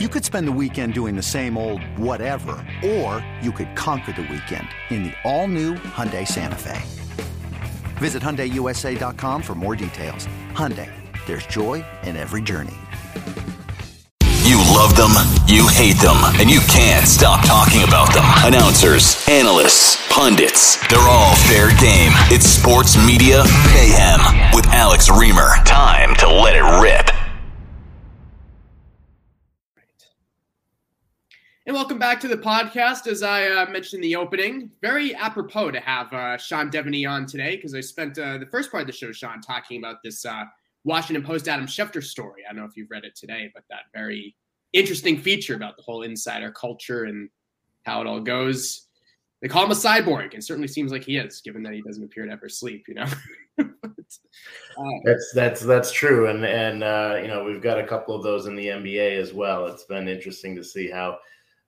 You could spend the weekend doing the same old whatever, or you could conquer the weekend in the all-new Hyundai Santa Fe. Visit HyundaiUSA.com for more details. Hyundai, there's joy in every journey. You love them, you hate them, and you can't stop talking about them. Announcers, analysts, pundits, they're all fair game. It's Sports Media Mayhem with Alex Reimer. Time to let it rip. And welcome back to the podcast. As I uh, mentioned in the opening, very apropos to have uh, Sean Deveney on today because I spent uh, the first part of the show, Sean, talking about this uh, Washington Post Adam Schefter story. I don't know if you've read it today, but that very interesting feature about the whole insider culture and how it all goes. They call him a cyborg, and certainly seems like he is, given that he doesn't appear to ever sleep. You know. uh, that's that's that's true, and and uh, you know we've got a couple of those in the NBA as well. It's been interesting to see how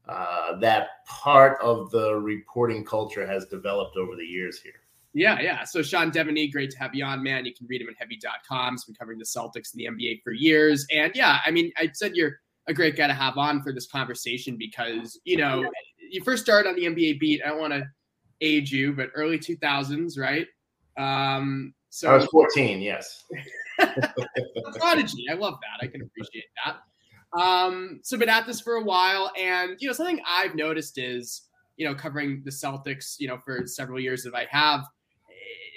uh, that part of the reporting culture has developed over the years here. Yeah, yeah. So Sean Deveney, great to have you on, man. You can read him at heavy.com. He's been covering the Celtics and the NBA for years. And yeah, I mean, I said you're a great guy to have on for this conversation because, you know, you first started on the NBA beat. I don't want to age you, but early 2000s, right? Um, so I was 14, yes. prodigy. I love that. I can appreciate that. Um, so been at this for a while, and you know something I've noticed is you know covering the Celtics, you know for several years that I have,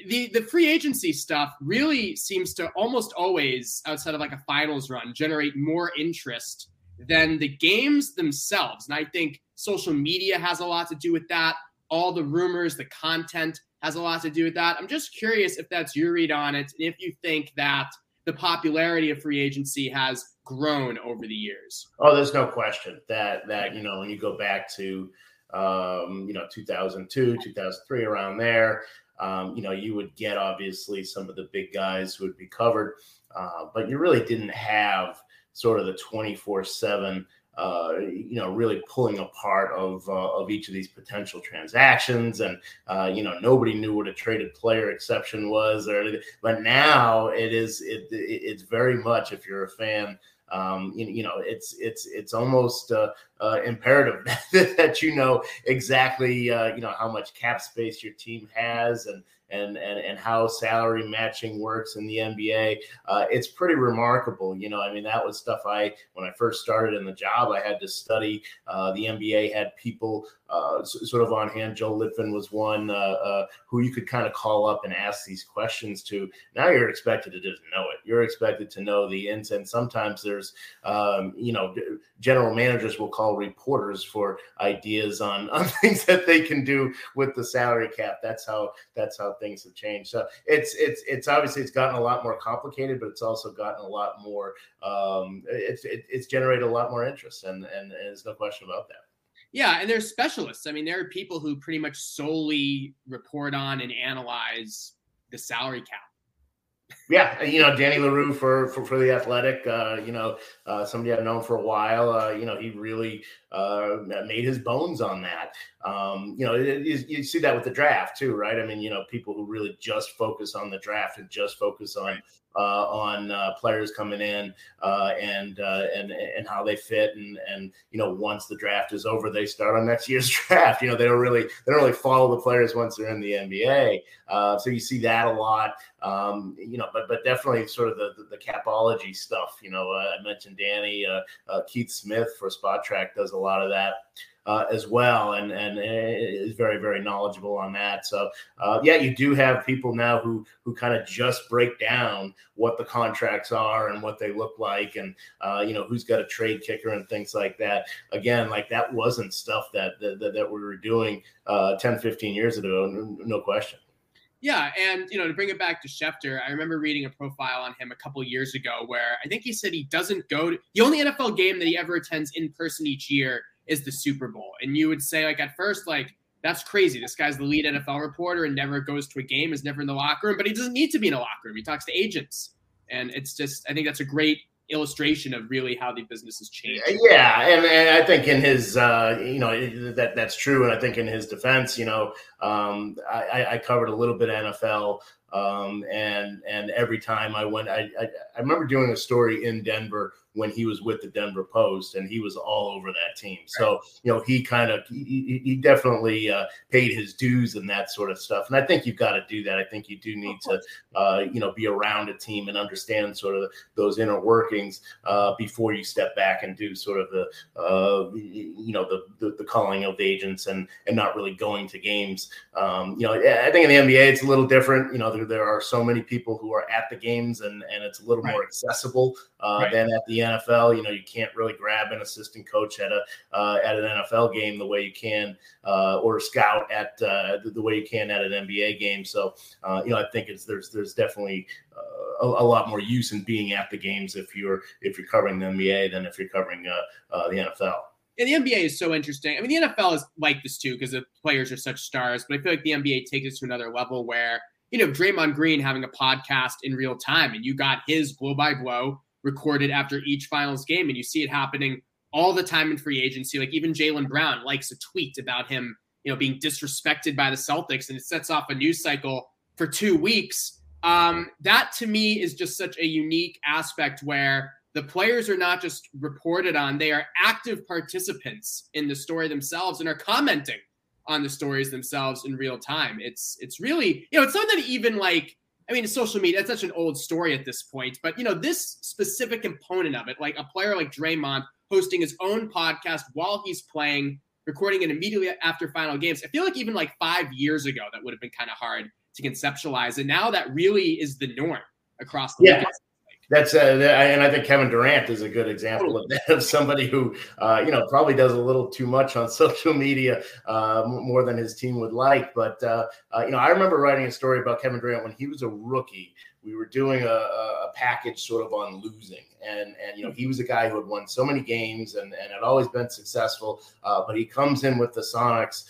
the the free agency stuff really seems to almost always outside of like a finals run generate more interest than the games themselves, and I think social media has a lot to do with that. All the rumors, the content has a lot to do with that. I'm just curious if that's your read on it, and if you think that the popularity of free agency has grown over the years. Oh, there's no question that that you know when you go back to um, you know 2002, 2003, around there, um, you know you would get obviously some of the big guys who would be covered, uh, but you really didn't have sort of the 24 seven. Uh, you know, really pulling apart of uh, of each of these potential transactions, and uh, you know, nobody knew what a traded player exception was, or anything. But now it is it, it's very much if you're a fan um, you, you, know, it's it's it's almost uh, uh, imperative that you know exactly uh, you know how much cap space your team has and and and and how salary matching works in the NBA. Uh, it's pretty remarkable. You know, I mean, that was stuff I when I first started in the job, I had to study. Uh, the NBA had people uh, sort of on hand. Joel Litvin was one uh, uh, who you could kind of call up and ask these questions to. Now you're expected to just know it. You're expected to know the ins and sometimes there's um, you know general managers will call reporters for ideas on on things that they can do with the salary cap. That's how that's how things have changed. So it's it's it's obviously it's gotten a lot more complicated, but it's also gotten a lot more. Um, it's it, it's generated a lot more interest, and, and and there's no question about that. Yeah, and they're specialists. I mean, there are people who pretty much solely report on and analyze the salary cap yeah, you know Danny Leroux for for, for the Athletic. Uh, you know, uh, somebody I've known for a while. Uh, you know, he really uh, made his bones on that. Um, you know, it, you, you, see that with the draft too, right? I mean, you know, people who really just focus on the draft and just focus on uh, on uh, players coming in uh, and uh, and and how they fit and and you know once the draft is over they start on next year's draft you know they don't really they don't really follow the players once they're in the NBA uh, so you see that a lot um, you know but but definitely sort of the the, the capology stuff you know uh, I mentioned Danny Keith Smith for Spotrac does a lot of that uh, as well, and and is very very knowledgeable on that. So uh, yeah, you do have people now who who kind of just break down what the contracts are and what they look like, and uh, you know who's got a trade kicker and things like that. Again, like that wasn't stuff that that, that we were doing uh, 10, 15 years ago, no question. Yeah, and you know, to bring it back to Schefter, I remember reading a profile on him a couple years ago where I think he said he doesn't go to the only NFL game that he ever attends in person each year is the Super Bowl. And you would say, like, at first, like, that's crazy. This guy's the lead NFL reporter and never goes to a game, is never in the locker room, but he doesn't need to be in a locker room. He talks to agents. And it's just, I think that's a great illustration of really how the business has changed. Yeah, and, and I think in his, uh, you know, that that's true. And I think in his defense, you know, um, I, I, covered a little bit NFL, um, and and every time I went, I, I, I remember doing a story in Denver when he was with the Denver Post, and he was all over that team. So you know, he kind of he, he definitely uh, paid his dues and that sort of stuff. And I think you've got to do that. I think you do need to uh, you know be around a team and understand sort of those inner workings uh, before you step back and do sort of the uh, you know the, the, the calling of agents and and not really going to games. Um, you know, I think in the NBA it's a little different. You know, there, there are so many people who are at the games and and it's a little right. more accessible uh, right. than at the NFL. You know, you can't really grab an assistant coach at a uh, at an NFL game the way you can, uh, or a scout at uh, the, the, way you can at an NBA game. So, uh, you know, I think it's there's there's definitely uh, a, a, lot more use in being at the games if you're if you're covering the NBA than if you're covering the NFL. And the NBA is so interesting. I mean, the NFL is like this too because the players are such stars, but I feel like the NBA takes it to another level where you know, Draymond Green having a podcast in real time and you got his blow by blow recorded after each finals game. And you see it happening all the time in free agency. Like even Jaylen Brown likes a tweet about him, you know, being disrespected by the Celtics and it sets off a news cycle for two weeks. Um, that to me is just such a unique aspect where the players are not just reported on, they are active participants in the story themselves and are commenting on the stories themselves in real time. It's it's really you know it's something that even like I mean social media that's such an old story at this point, but you know this specific component of it, like a player like Draymond hosting his own podcast while he's playing, recording it immediately after final games. I feel like even like five years ago that would have been kind of hard to conceptualize, and now that really is the norm across the yeah. league that's uh, and I think Kevin Durant is a good example of that of somebody who uh, you know probably does a little too much on social media uh, more than his team would like. But uh, uh, you know, I remember writing a story about Kevin Durant when he was a rookie. We were doing a, a package sort of on losing, and and you know he was a guy who had won so many games and and had always been successful. Uh, but he comes in with the Sonics,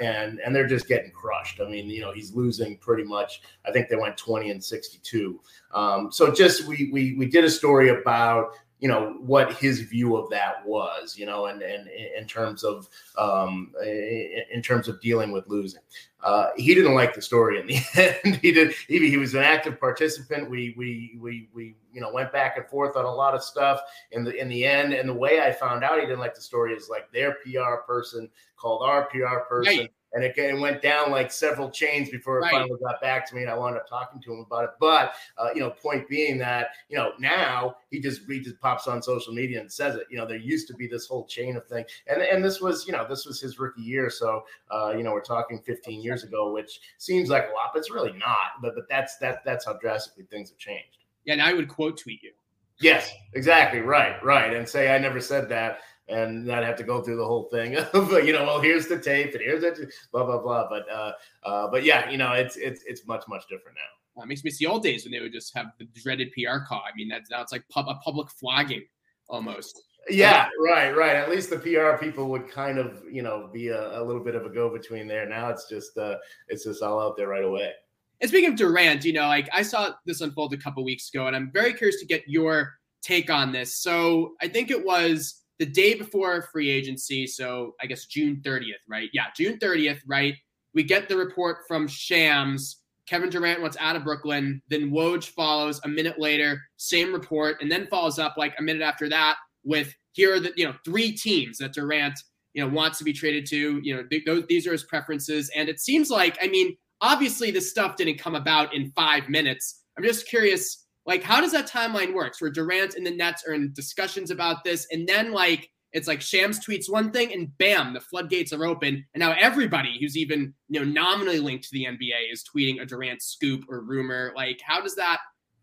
and and they're just getting crushed. I mean, you know, he's losing pretty much. I think they went twenty and sixty two. Um, so just we we we did a story about you know what his view of that was you know and and in terms of um in terms of dealing with losing uh he didn't like the story in the end. He did he, he was an active participant. We we we we you know went back and forth on a lot of stuff. In the in the end and the way i found out he didn't like the story is like their pr person called our pr person right. and it, it, went down like several chains before it right. finally got back to me and i wound up talking to him about it. But uh, you know point being that you know now he just he just pops on social media and says it. You know there used to be this whole chain of thing and and this was you know this was his rookie year. So uh, you know we're talking 15 years ago which seems like a lot but it's really not. But but that's that that's how drastically things have changed. Yeah and i would quote tweet you. Yes exactly. Right right. And say i never said that and not have to go through the whole thing of you know well here's the tape and here's it blah blah blah. But uh uh but yeah you know it's it's it's much much different now. It makes me see old days when they would just have the dreaded pr call. I mean that's now it's like pub, a public flogging almost yeah right right at least the pr people would kind of you know be a, a little bit of a go between there now it's just uh it's just all out there right away and speaking of durant you know like i saw this unfold a couple weeks ago and i'm very curious to get your take on this so i think it was the day before free agency. So I guess June 30th, right? Yeah, June 30th, right? We get the report from Shams. Kevin Durant wants out of Brooklyn. Then Woj follows a minute later, same report, and then follows up like a minute after that with here are the you know three teams that Durant you know wants to be traded to. You know those, these are his preferences, and it seems like I mean obviously this stuff didn't come about in five minutes. I'm just curious like, how does that timeline work? where Durant and the Nets are in discussions about this, and then like it's like Shams tweets one thing, and bam, the floodgates are open, and now everybody who's even you know nominally linked to the NBA is tweeting a Durant scoop or rumor. Like, how does that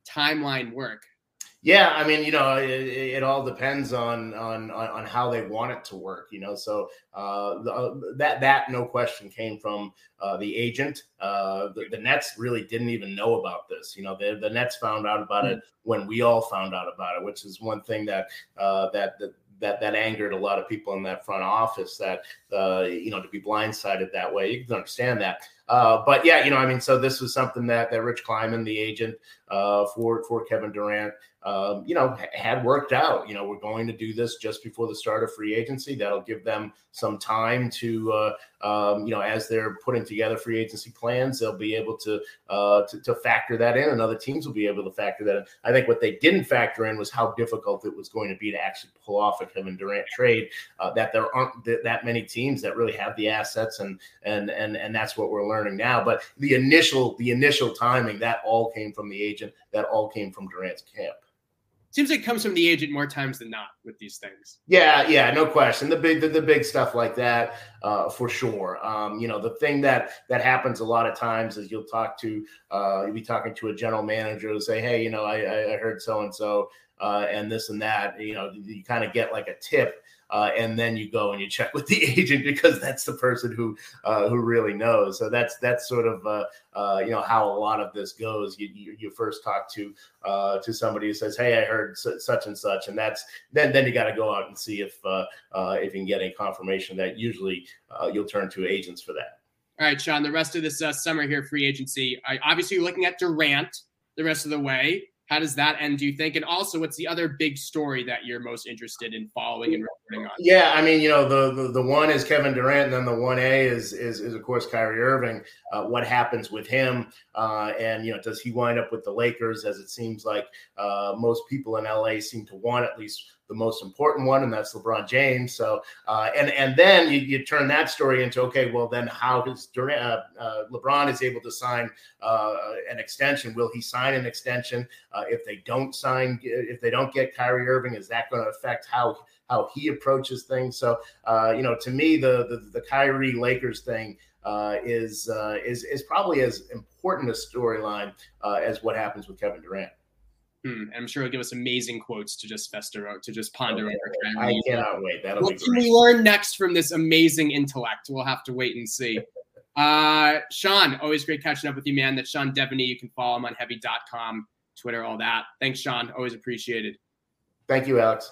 timeline work? Yeah, I mean, you know, it, it, all depends on, on on how they want it to work. You know, so uh, the, uh, that that no question came from uh, the agent. Uh, the, the, Nets really didn't even know about this. You know, the, the Nets found out about it when we all found out about it, which is one thing that uh, that that that that angered a lot of people in that front office that uh, you know to be blindsided that way you can understand that Uh, but yeah, you know, I mean, so this was something that that Rich Kleiman, the agent uh, for for Kevin Durant, um, you know, had worked out. You know, we're going to do this just before the start of free agency. That'll give them some time to, uh, um, you know, as they're putting together free agency plans, they'll be able to, uh, to, to factor that in, and other teams will be able to factor that in. I think what they didn't factor in was how difficult it was going to be to actually pull off a Kevin Durant trade. Uh, that there aren't th- that many teams that really have the assets, and and and and that's what we're learning now. But the initial the initial timing that all came from the agent. That all came from Durant's camp seems like it comes from the agent more times than not with these things. Yeah, yeah, no question. The big, the, the big stuff like that, uh, for sure. Um, you know, the thing that that happens a lot of times is you'll talk to, uh, you'll be talking to a general manager and say, "Hey, you know, I, I heard so and so, and this and that." You know, you kind of get like a tip uh, and then you go and you check with the agent because that's the person who uh, who really knows. So that's that's sort of uh, uh you know how a lot of this goes. You you, you first talk to uh, to somebody who says, "Hey, I heard such and such," and that's then then you got to go out and see if uh, if you can get any confirmation. That usually you'll turn to agents for that. All right, Sean. The rest of this summer here, free agency. obviously, you're looking at Durant the rest of the way. How does that end, do you think? And also, what's the other big story that you're most interested in following and reporting on? Yeah, I mean, you know, the the, the one is Kevin Durant, and then the one A is, is is of course Kyrie Irving. Uh, what happens with him, uh, and you know, does he wind up with the Lakers? As it seems like uh, most people in LA seem to want at least the most important one, and that's LeBron James. So, uh, and and then you, you, turn that story into okay, well then how does Durant, uh, uh, LeBron is able to sign uh, an extension? Will he sign an extension? Uh, if they don't sign, if they don't get Kyrie Irving, is that going to affect how how he approaches things? So, uh, you know, to me, the the, the Kyrie Lakers thing. is is is probably as important a storyline as what happens with Kevin Durant. Hmm, and I'm sure he'll give us amazing quotes to just fester out, to just ponder okay. over. I cannot wait. That'll what can we learn next from this amazing intellect? We'll have to wait and see. Uh, Sean, always great catching up with you, man. That's Sean Deveney. You can follow him on heavy.com, Twitter, all that. Thanks, Sean. Always appreciated. Thank you, Alex.